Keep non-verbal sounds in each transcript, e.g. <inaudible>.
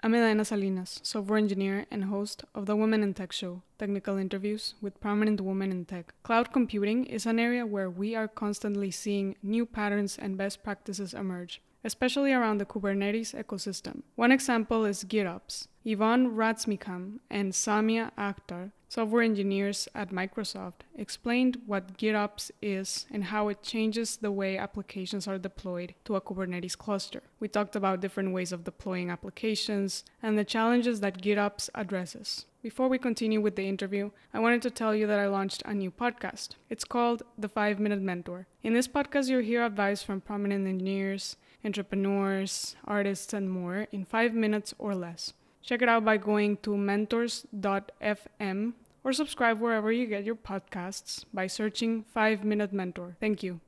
I'm Edaena Salinas, software engineer and host of the Women in Tech Show, technical interviews with prominent women in tech. Cloud computing is an area where we are constantly seeing new patterns and best practices emerge, especially around the Kubernetes ecosystem. One example is GitOps. Yvonne Radsmikham and Samiya Akhtar, software engineers at Microsoft, explained what GitOps is and how it changes the way applications are deployed to a Kubernetes cluster. We talked about different ways of deploying applications and the challenges that GitOps addresses. Before we continue with the interview, I wanted to tell you that I launched a new podcast. It's called The 5 Minute Mentor. In this podcast, you'll hear advice from prominent engineers, entrepreneurs, artists, and more in 5 minutes or less. Check it out by going to mentors.fm or subscribe wherever you get your podcasts by searching 5 Minute Mentor. Thank you.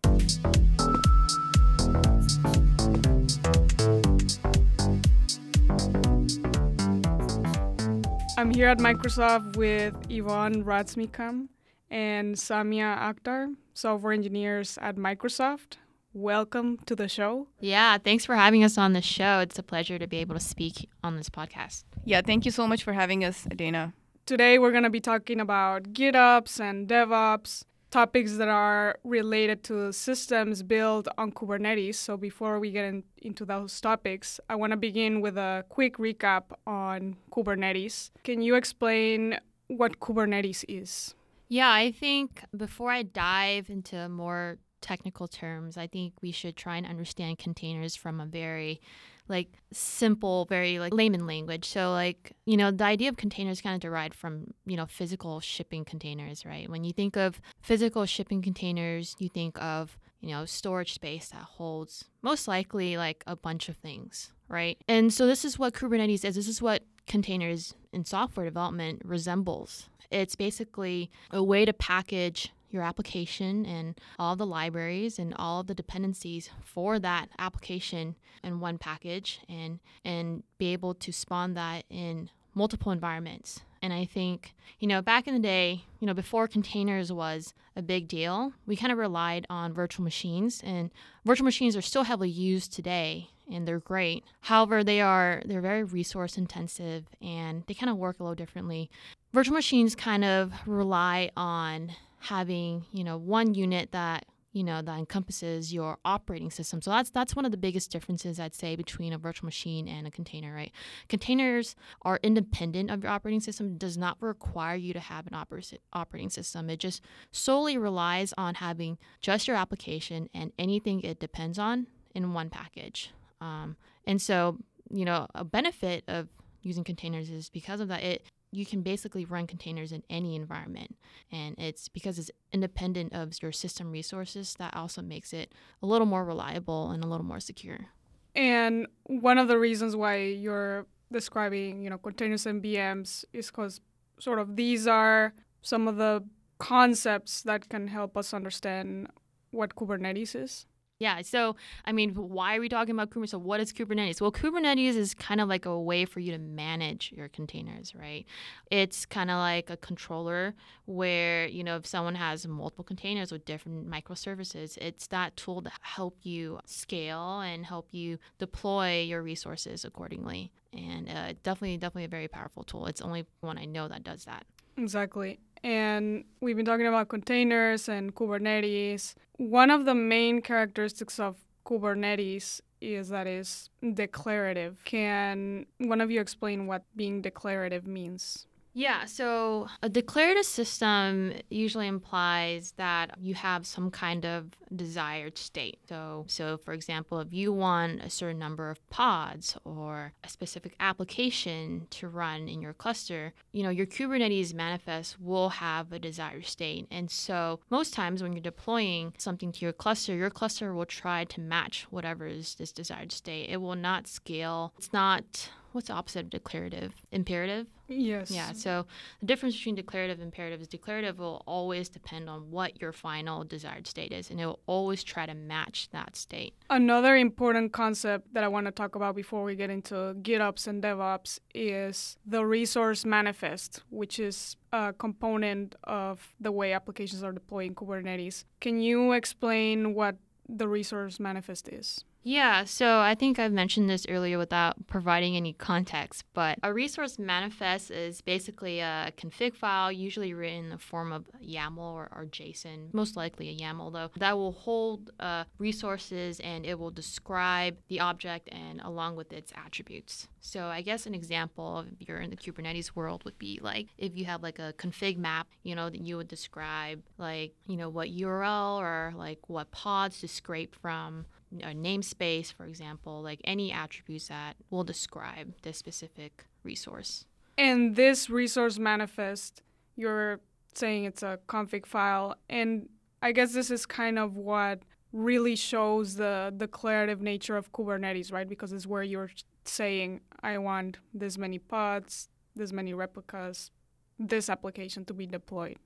I'm here at Microsoft with Yvonne Radsmikham and Samiya Akhtar, software engineers at Microsoft. Welcome to the show. Yeah, thanks for having us on the show. It's a pleasure to be able to speak on this podcast. Yeah, thank you so much for having us, Dana. Today we're going to be talking about GitOps and DevOps, topics that are related to systems built on Kubernetes. So before we get in, into those topics, I want to begin with a quick recap on Kubernetes. Can you explain what Kubernetes is? Yeah, I think before I dive into more technical terms, I think we should try and understand containers from a very like simple, very like layman language. So like, you know, the idea of containers kind of derived from, you know, physical shipping containers, right? When you think of physical shipping containers, you think of, you know, storage space that holds most likely like a bunch of things, right? And so this is what Kubernetes is. This is what containers in software development resembles. It's basically a way to package your application and all the libraries and all the dependencies for that application in one package and and be able to spawn that in multiple environments. And I think, you know, back in the day, you know, before containers was a big deal, we kind of relied on virtual machines and virtual machines are still heavily used today and they're great. However, they are they're very resource intensive and they kind of work a little differently. Virtual machines kind of rely on having you know one unit that you know that encompasses your operating system. So that's that's one of the biggest differences i'd say between a virtual machine and a container right? Containers are independent of your operating system it does not require you to have an oper- operating system. It just solely relies on having just your application and anything it depends on in one package. Um, and so you know a benefit of using containers is because of that it you can basically run containers in any environment. And it's because it's independent of your system resources that also makes it a little more reliable and a little more secure. And one of the reasons why you're describing, you know, containers and VMs is because sort of these are some of the concepts that can help us understand what Kubernetes is. Yeah. So, I mean, why are we talking about Kubernetes? So, what is Kubernetes? Well, Kubernetes is kind of like a way for you to manage your containers, right? It's kind of like a controller where, you know, if someone has multiple containers with different microservices, it's that tool to help you scale and help you deploy your resources accordingly. And uh, definitely, definitely a very powerful tool. It's the only one I know that does that. Exactly. And we've been talking about containers and Kubernetes. One of the main characteristics of Kubernetes is that it's declarative. Can one of you explain what being declarative means? Yeah, so a declarative system usually implies that you have some kind of desired state. So, so for example, if you want a certain number of pods or a specific application to run in your cluster, you know, your Kubernetes manifest will have a desired state. And so, most times when you're deploying something to your cluster, your cluster will try to match whatever is this desired state. It will not scale. It's not what's the opposite of declarative? Imperative? Yes. Yeah. So the difference between declarative and imperative is declarative will always depend on what your final desired state is, and it will always try to match that state. Another important concept that I want to talk about before we get into GitOps and DevOps is the resource manifest, which is a component of the way applications are deployed in Kubernetes. Can you explain what the resource manifest is? Yeah, so I think I've mentioned this earlier without providing any context, but a resource manifest is basically a config file, usually written in the form of YAML or, or JSON, most likely a YAML though, that will hold uh, resources and it will describe the object and along with its attributes. So I guess an example of if you're in the Kubernetes world would be like if you have like a config map, you know, that you would describe like, you know, what URL or like what pods to scrape from a namespace, for example, like any attributes that will describe this specific resource. And this resource manifest, you're saying it's a config file. And I guess this is kind of what really shows the declarative nature of Kubernetes, right? Because it's where you're saying, I want this many pods, this many replicas, this application to be deployed.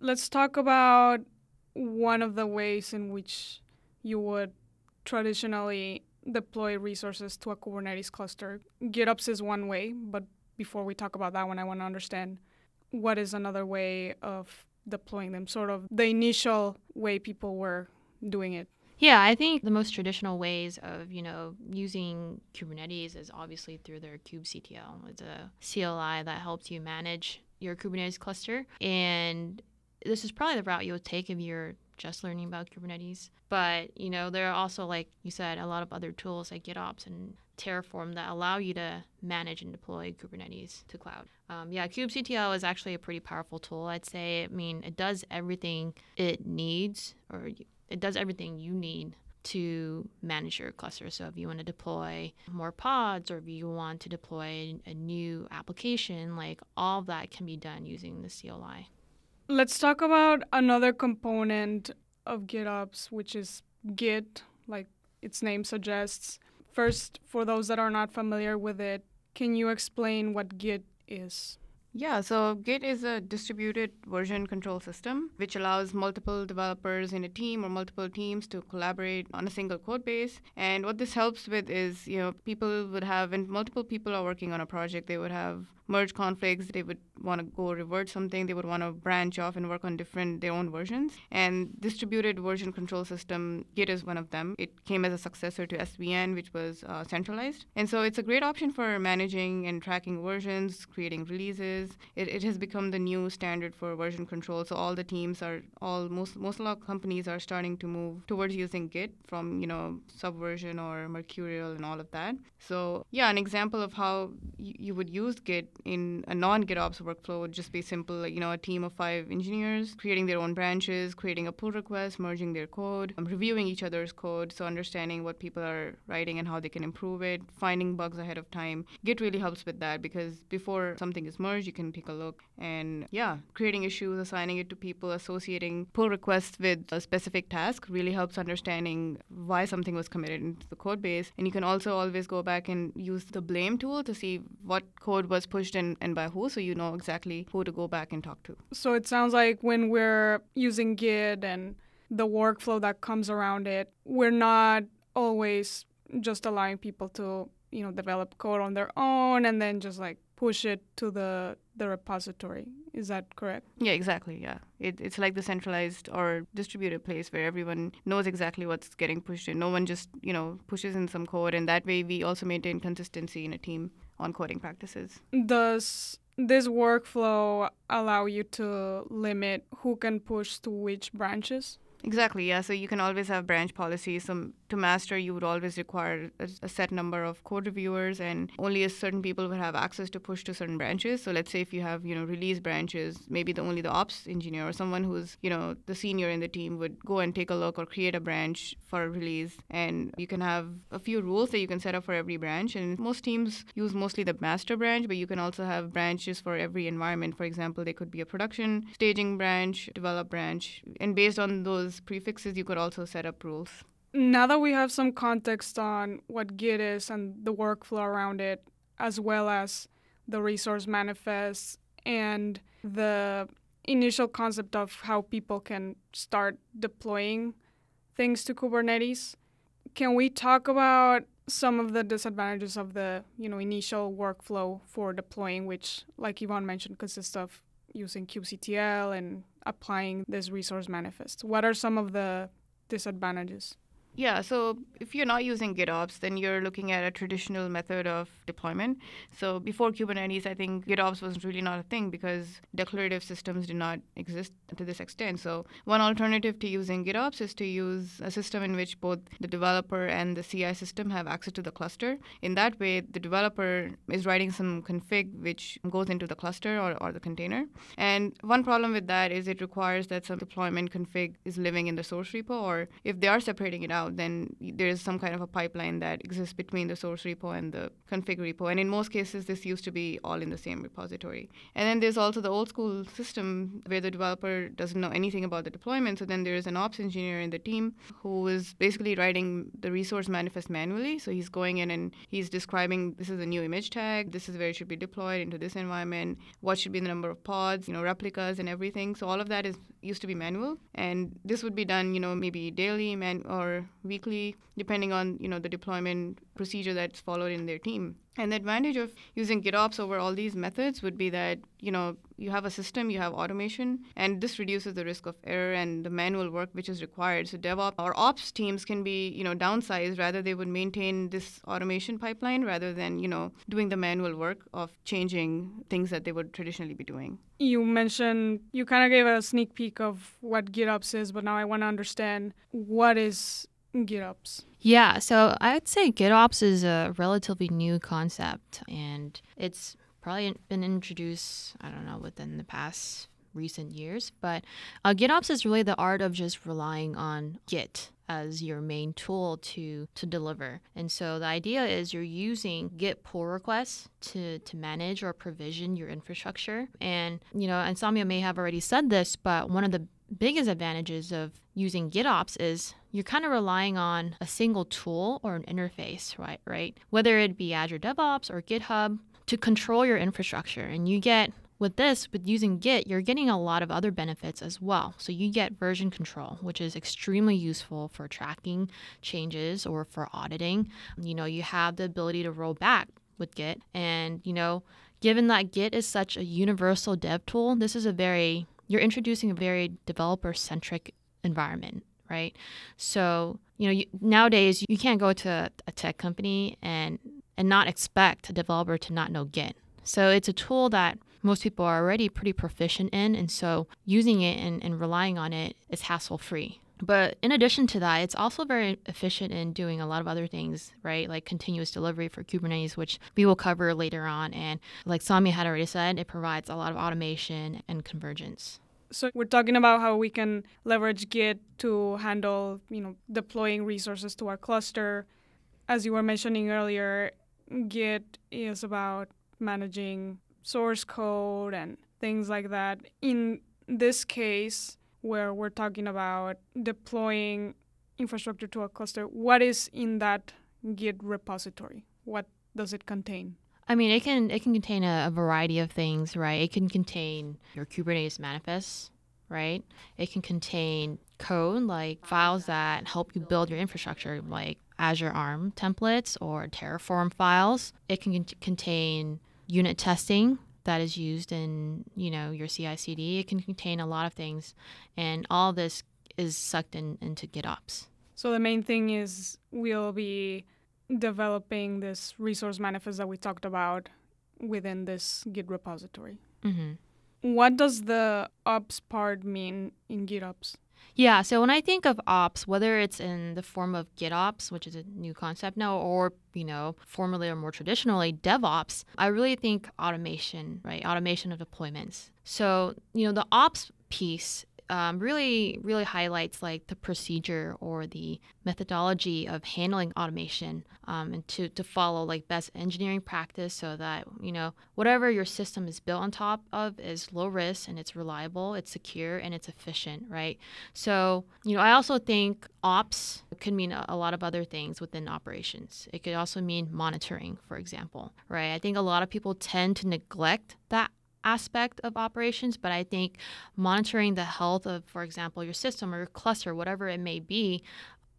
Let's talk about one of the ways in which you would traditionally deploy resources to a Kubernetes cluster. GitOps is one way, but before we talk about that one, I want to understand what is another way of deploying them, sort of the initial way people were doing it. Yeah, I think the most traditional ways of, you know, using Kubernetes is obviously through their kubectl. It's a CLI that helps you manage your Kubernetes cluster. And this is probably the route you'll take if you're just learning about Kubernetes. But, you know, there are also, like you said, a lot of other tools like GitOps and Terraform that allow you to manage and deploy Kubernetes to cloud. Um, yeah, kubectl is actually a pretty powerful tool. I'd say, I mean, it does everything it needs, or it does everything you need to manage your cluster. So if you want to deploy more pods or if you want to deploy a new application, like all that can be done using the CLI. Let's talk about another component of GitOps, which is Git, like its name suggests. First, for those that are not familiar with it, can you explain what Git is? Yeah, so Git is a distributed version control system which allows multiple developers in a team or multiple teams to collaborate on a single code base. And what this helps with is, you know, people would have, when multiple people are working on a project, they would have merge conflicts. They would want to go revert something. They would want to branch off and work on different their own versions. And distributed version control system, Git is one of them. It came as a successor to SVN, which was uh, centralized. And so it's a great option for managing and tracking versions, creating releases. It, it has become the new standard for version control. So all the teams are all most most a lot of companies are starting to move towards using Git from you know Subversion or Mercurial and all of that. So yeah, an example of how y- you would use Git in a non-GitOps workflow would just be simple, you know, a team of five engineers creating their own branches, creating a pull request, merging their code, um, reviewing each other's code, so understanding what people are writing and how they can improve it, finding bugs ahead of time. Git really helps with that because before something is merged, you can take a look and yeah, creating issues, assigning it to people, associating pull requests with a specific task really helps understanding why something was committed into the code base. And you can also always go back and use the blame tool to see what code was pushed and, and by who, so you know exactly who to go back and talk to. So it sounds like when we're using Git and the workflow that comes around it, we're not always just allowing people to, you know, develop code on their own and then just like push it to the the repository. Is that correct? Yeah, exactly. Yeah, it, it's like the centralized or distributed place where everyone knows exactly what's getting pushed in. No one just you know pushes in some code, and that way we also maintain consistency in a team on coding practices. Does this workflow allow you to limit who can push to which branches? Exactly, yeah. So you can always have branch policies. So to master, you would always require a, a, set number of code reviewers, and only a certain people would have access to push to certain branches. So let's say if you have, you know, release branches, maybe the only the ops engineer or someone who's, you know, the senior in the team would go and take a look or create a branch for a release, and you can have a few rules that you can set up for every branch. And most teams use mostly the master branch, but you can also have branches for every environment. For example, they could be a production staging branch, develop branch, and based on those prefixes, you could also set up rules. Now that we have some context on what Git is and the workflow around it, as well as the resource manifest and the initial concept of how people can start deploying things to Kubernetes, can we talk about some of the disadvantages of the you know initial workflow for deploying, which, like Yvonne mentioned, consists of using kubectl and applying this resource manifest? What are some of the disadvantages? Yeah, so if you're not using GitOps, then you're looking at a traditional method of deployment. So before Kubernetes, I think GitOps was really not a thing because declarative systems did not exist to this extent. So one alternative to using GitOps is to use a system in which both the developer and the CI system have access to the cluster. In that way, the developer is writing some config which goes into the cluster or, or the container. And one problem with that is it requires that some deployment config is living in the source repo, or if they are separating it out, then there's some kind of a pipeline that exists between the source repo and the config repo. And in most cases, this used to be all in the same repository. And then there's also the old school system where the developer doesn't know anything about the deployment. So then there's an ops engineer in the team who is basically writing the resource manifest manually. So he's going in and he's describing this is a new image tag, this is where it should be deployed into this environment, what should be the number of pods, you know, replicas and everything. So all of that is used to be manual, and this would be done, you know, maybe daily man or weekly, depending on you know the deployment procedure that's followed in their team. And the advantage of using GitOps over all these methods would be that you know you have a system, you have automation, and this reduces the risk of error and the manual work which is required. So DevOps or ops teams can be you know downsized rather they would maintain this automation pipeline rather than you know doing the manual work of changing things that they would traditionally be doing. You mentioned you kind of gave a sneak peek of what GitOps is, but now I want to understand what is GitOps. Yeah, so I'd say GitOps is a relatively new concept, and it's probably been introduced, I don't know, within the past recent years. But uh, GitOps is really the art of just relying on Git as your main tool to to deliver. And so the idea is you're using Git pull requests to to manage or provision your infrastructure. And you know, Insomnia may have already said this, but one of the biggest advantages of using GitOps is you're kind of relying on a single tool or an interface, right? Right? Whether it be Azure DevOps or GitHub to control your infrastructure, and you get with this, with using Git, you're getting a lot of other benefits as well. So you get version control, which is extremely useful for tracking changes or for auditing. You know, you have the ability to roll back with Git. And, you know, given that Git is such a universal dev tool, this is a very, you're introducing a very developer centric environment, right? So, you know, you, nowadays you can't go to a tech company and and not expect a developer to not know Git. So it's a tool that most people are already pretty proficient in. And so using it and, and relying on it is hassle free. But in addition to that, it's also very efficient in doing a lot of other things, right? Like continuous delivery for Kubernetes, which we will cover later on. And like Sami had already said, it provides a lot of automation and convergence. So we're talking about how we can leverage Git to handle, you know, deploying resources to our cluster. As you were mentioning earlier, Git is about managing source code and things like that. In this case, where we're talking about deploying infrastructure to a cluster, what is in that Git repository? What does it contain? I mean, it can it can contain a, a variety of things, right? It can contain your Kubernetes manifest, right? It can contain code like files that help you build your infrastructure, like Azure ARM templates or Terraform files. It can contain unit testing that is used in you know your CI/CD. It can contain a lot of things, and all this is sucked in into GitOps. So the main thing is we'll be developing this resource manifest that we talked about within this Git repository. Mm-hmm. What does the ops part mean in GitOps? Yeah, so when I think of ops, whether it's in the form of GitOps, which is a new concept now, or you know, formerly or more traditionally DevOps, I really think automation, right? Automation of deployments. So, you know, the ops piece um, really really highlights like the procedure or the methodology of handling automation um, and to, to follow like best engineering practice so that you know whatever your system is built on top of is low risk and it's reliable it's secure and it's efficient right? So you know i also think ops could mean a, a lot of other things within operations. It could also mean monitoring for example right? I think a lot of people tend to neglect that aspect of operations, but I think monitoring the health of, for example, your system or your cluster, whatever it may be,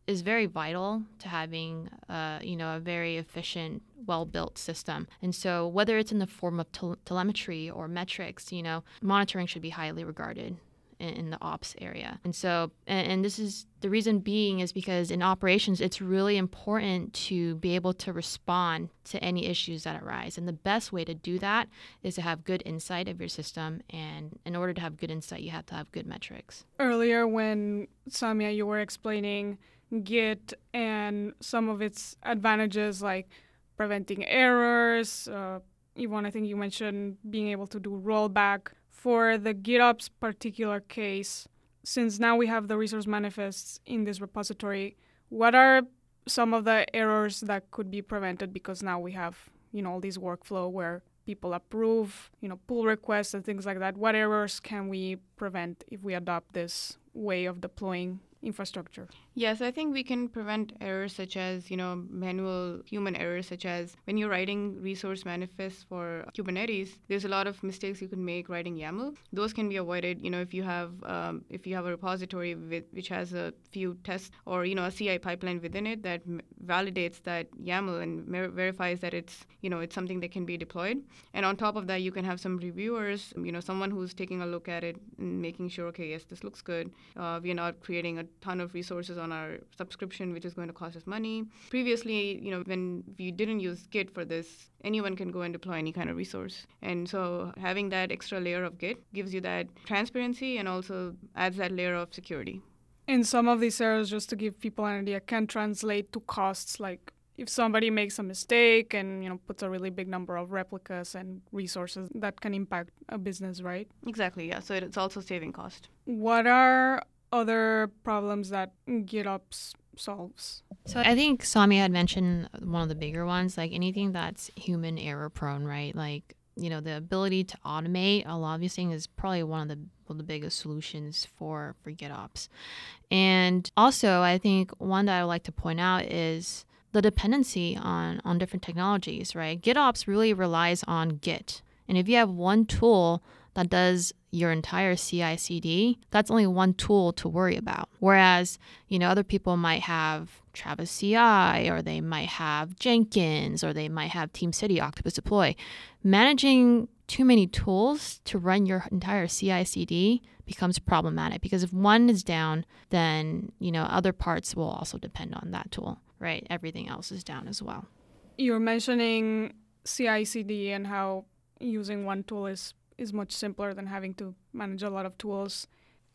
is very vital to having, uh, you know, a very efficient, well-built system. And so, whether it's in the form of tel- telemetry or metrics, you know, monitoring should be highly regarded. In, the ops area. And so, and, and this is the reason being is because in operations, it's really important to be able to respond to any issues that arise. And the best way to do that is to have good insight of your system. And in order to have good insight, you have to have good metrics. Earlier, when Samiya, you were explaining Git and some of its advantages, like preventing errors. Uh, Yvonne, I think you mentioned being able to do rollback. For the GitOps particular case, since now we have the resource manifests in this repository, what are some of the errors that could be prevented because now we have, you know, all this workflow where people approve, you know, pull requests and things like that. What errors can we prevent if we adopt this way of deploying infrastructure. Yes, I think we can prevent errors such as, you know, manual human errors, such as when you're writing resource manifests for Kubernetes, there's a lot of mistakes you can make writing YAML. Those can be avoided, you know, if you have um, if you have a repository with, which has a few tests or, you know, a CI pipeline within it that m- validates that YAML and mer- verifies that it's, you know, it's something that can be deployed. And on top of that, you can have some reviewers, you know, someone who's taking a look at it and making sure, okay, yes, this looks good. Uh, we're not creating a ton of resources our subscription, which is going to cost us money. Previously, you know, when we didn't use Git for this, anyone can go and deploy any kind of resource. And so having that extra layer of Git gives you that transparency and also adds that layer of security. In some of these areas, just to give people an idea, can translate to costs like if somebody makes a mistake and you know puts a really big number of replicas and resources that can impact a business right exactly yeah so it's also saving cost what are other problems that GitOps solves? So I think Sami had mentioned one of the bigger ones, like anything that's human error prone, right? Like you know the ability to automate a lot of these things is probably one of the one of the biggest solutions for for GitOps. And also, I think one that I would like to point out is the dependency on on different technologies, right? GitOps really relies on Git. And if you have one tool that does your entire CI CD, that's only one tool to worry about. Whereas, you know, other people might have Travis CI or they might have Jenkins or they might have Teamcity Octopus Deploy. Managing too many tools to run your entire CI CD becomes problematic because if one is down, then, you know, other parts will also depend on that tool, right? Everything else is down as well. You're mentioning CI CD and how using one tool is is much simpler than having to manage a lot of tools.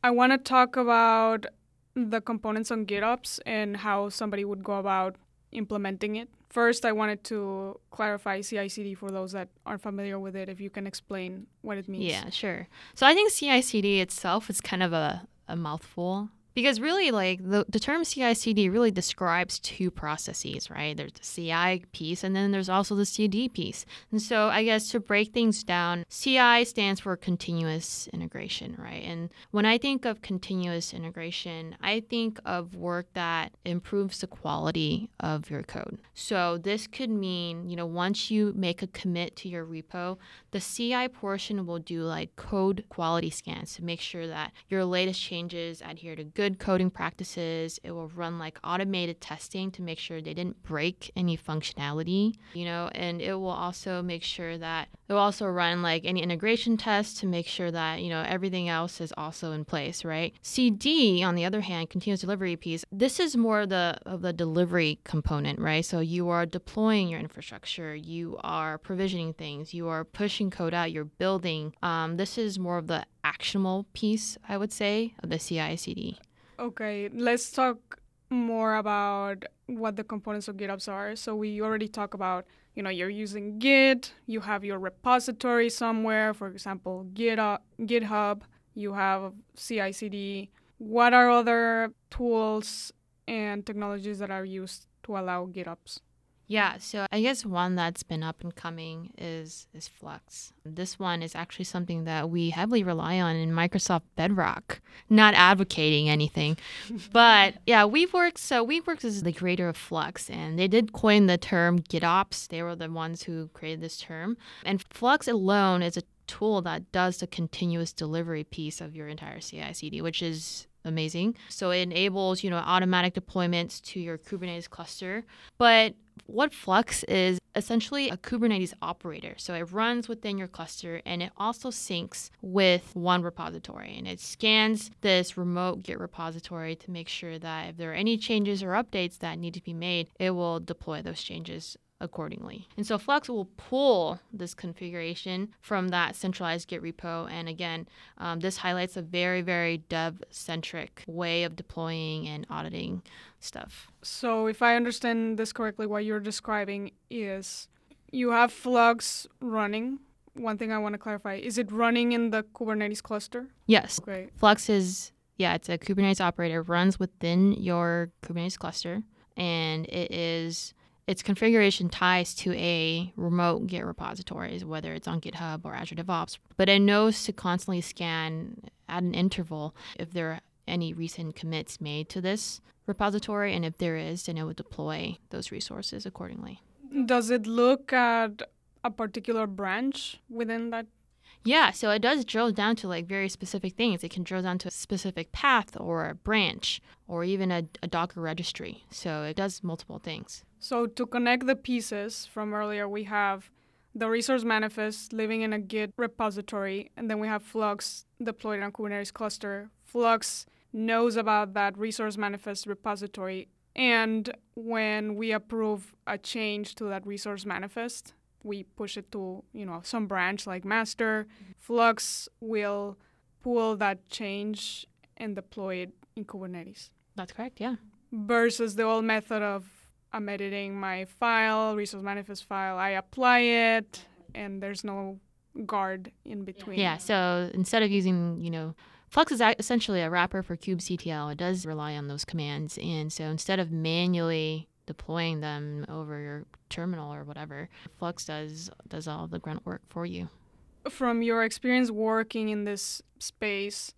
I want to talk about the components on GitOps and how somebody would go about implementing it. First, I wanted to clarify CI CD for those that aren't familiar with it, if you can explain what it means. Yeah, sure. So I think CI CD itself is kind of a, a mouthful because really like the, the term ci-cd really describes two processes right? There's the ci piece and then there's also the cd piece. And so i guess to break things down ci stands for continuous integration right? And when i think of continuous integration i think of work that improves the quality of your code. So this could mean you know once you make a commit to your repo the ci portion will do like code quality scans to make sure that your latest changes adhere to good good coding practices. It will run like automated testing to make sure they didn't break any functionality, you know, and it will also make sure that it will also run like any integration tests to make sure that, you know, everything else is also in place, right? CD, on the other hand, continuous delivery piece, this is more the of the delivery component, right? So you are deploying your infrastructure, you are provisioning things, you are pushing code out, you're building. Um, this is more of the actionable piece, I would say, of the CI CD. Okay, let's talk more about what the components of GitOps are. So we already talked about, you know, you're using Git, you have your repository somewhere, for example, GitHub, uh, GitHub you have CI/CD. What are other tools and technologies that are used to allow GitOps? Yeah, so I guess one that's been up and coming is is Flux. This one is actually something that we heavily rely on in Microsoft Bedrock. Not advocating anything, <laughs> but yeah, Weaveworks. So Weaveworks is the creator of Flux, and they did coin the term GitOps. They were the ones who created this term, and Flux alone is a tool that does the continuous delivery piece of your entire CI/CD, which is amazing. So it enables, you know, automatic deployments to your Kubernetes cluster. But what Flux is, essentially a Kubernetes operator. So it runs within your cluster and it also syncs with one repository and it scans this remote Git repository to make sure that if there are any changes or updates that need to be made, it will deploy those changes accordingly. And so Flux will pull this configuration from that centralized Git repo. And again, um, this highlights a very, very dev centric way of deploying and auditing stuff. So, if I understand this correctly, what you're describing is you have Flux running. One thing I want to clarify is it running in the Kubernetes cluster? Yes. Great. Flux is, yeah, it's a Kubernetes operator, runs within your Kubernetes cluster, and it is its configuration ties to a remote Git repositories, whether it's on GitHub or Azure DevOps. But it knows to constantly scan at an interval if there are any recent commits made to this repository, and if there is, then it would deploy those resources accordingly. Does it look at a particular branch within that? Yeah, so it does drill down to like very specific things. It can drill down to a specific path or a branch or even a, a Docker registry. So it does multiple things. So to connect the pieces from earlier, we have the resource manifest living in a Git repository, and then we have Flux deployed in a Kubernetes cluster. Flux knows about that resource manifest repository, and when we approve a change to that resource manifest, we push it to you know some branch like master. Flux will pull that change and deploy it in Kubernetes. That's correct, yeah. Versus the old method of I'm editing my file, resource manifest file, I apply it, and there's no guard in between. Yeah, so instead of using, you know, Flux is essentially a wrapper for kubectl. It does rely on those commands. And so instead of manually deploying them over your terminal or whatever, Flux does does all the grunt work for you. From your experience working in this space,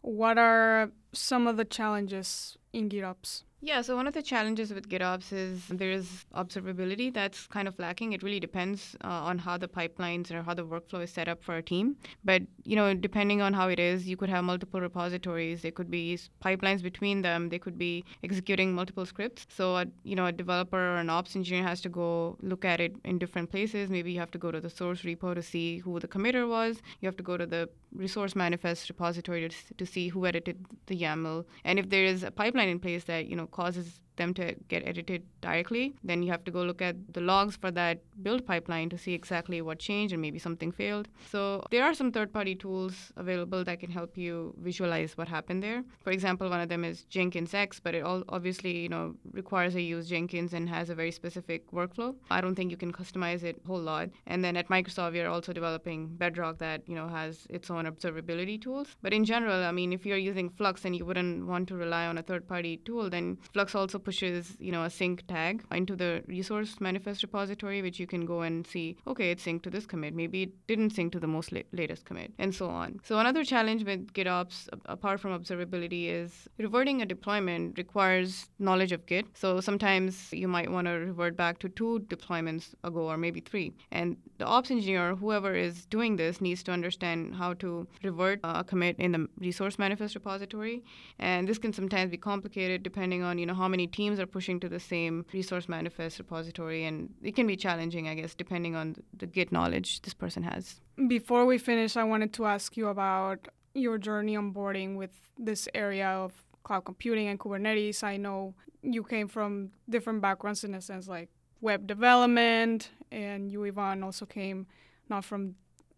what are some of the challenges in GitOps? Yeah, so one of the challenges with GitOps is there is observability that's kind of lacking. It really depends uh, on how the pipelines or how the workflow is set up for a team. But you know, depending on how it is, you could have multiple repositories. There could be pipelines between them. They could be executing multiple scripts. So a, you know, a developer or an ops engineer has to go look at it in different places. Maybe you have to go to the source repo to see who the committer was. You have to go to the resource manifest repository to, to see who edited the YAML. And if there is a pipeline in place that you know causes them to get edited directly, then you have to go look at the logs for that build pipeline to see exactly what changed and maybe something failed. So there are some third-party tools available that can help you visualize what happened there. For example, one of them is Jenkins X, but it all obviously you know requires a use Jenkins and has a very specific workflow. I don't think you can customize it a whole lot. And then at Microsoft, we are also developing Bedrock that you know has its own observability tools. But in general, I mean, if you're using Flux and you wouldn't want to rely on a third-party tool, then Flux also pushes you know a sync tag into the resource manifest repository, which you can go and see. Okay, it's synced to this commit. Maybe it didn't sync to the most la- latest commit, and so on. So another challenge with GitOps, apart from observability, is reverting a deployment requires knowledge of Git. So sometimes you might want to revert back to two deployments ago, or maybe three. And the ops engineer, whoever is doing this, needs to understand how to revert uh, a commit in the resource manifest repository. And this can sometimes be complicated depending on you know how many teams are pushing to the same resource manifest repository, and it can be challenging, I guess, depending on the Git knowledge this person has. Before we finish, I wanted to ask you about your journey onboarding with this area of cloud computing and Kubernetes. I know you came from different backgrounds in a sense, like web development, and you, Yvonne, also came not from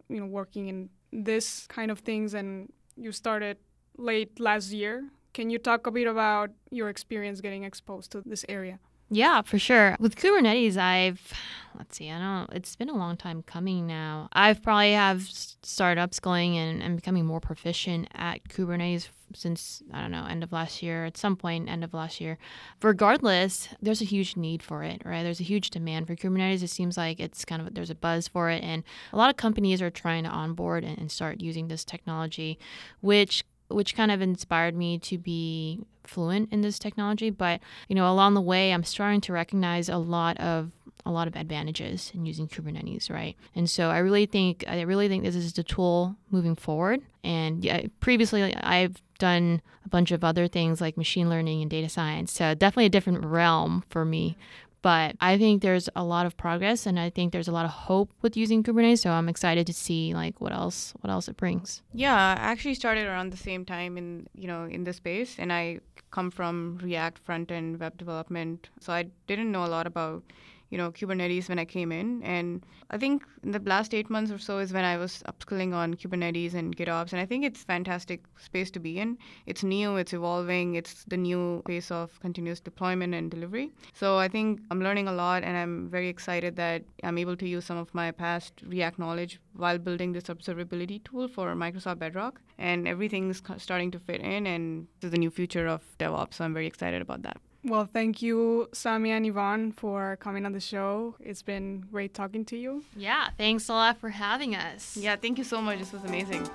you know working in this kind of things, and you started late last year can you talk a bit about your experience getting exposed to this area? Yeah, for sure. With Kubernetes, I've let's see, I don't. It's been a long time coming now. I've probably have startups going and, and becoming more proficient at Kubernetes since I don't know end of last year. At some point, end of last year. Regardless, there's a huge need for it, right? There's a huge demand for Kubernetes. It seems like it's kind of there's a buzz for it, and a lot of companies are trying to onboard and, and start using this technology, which which kind of inspired me to be fluent in this technology. But you know along the way i'm starting to recognize a lot of a lot of advantages in using kubernetes right? And so i really think i really think this is the tool moving forward. And yeah, previously i've done a bunch of other things like machine learning and data science. So definitely a different realm for me But I think there's a lot of progress and I think there's a lot of hope with using Kubernetes. So I'm excited to see like what else what else it brings. Yeah, I actually started around the same time in you know in the space and I come from React front end web development. So I didn't know a lot about you know Kubernetes when I came in, and I think in the last eight months or so is when I was upskilling on Kubernetes and GitOps, and I think it's fantastic space to be in. It's new, it's evolving, it's the new pace of continuous deployment and delivery. So I think I'm learning a lot, and I'm very excited that I'm able to use some of my past React knowledge while building this observability tool for Microsoft Bedrock, and everything's starting to fit in, and is the new future of DevOps. So I'm very excited about that. Well, thank you, Samiya and Yvonne, for coming on the show. It's been great talking to you. Yeah, thanks a lot for having us. Yeah, thank you so much. This was amazing.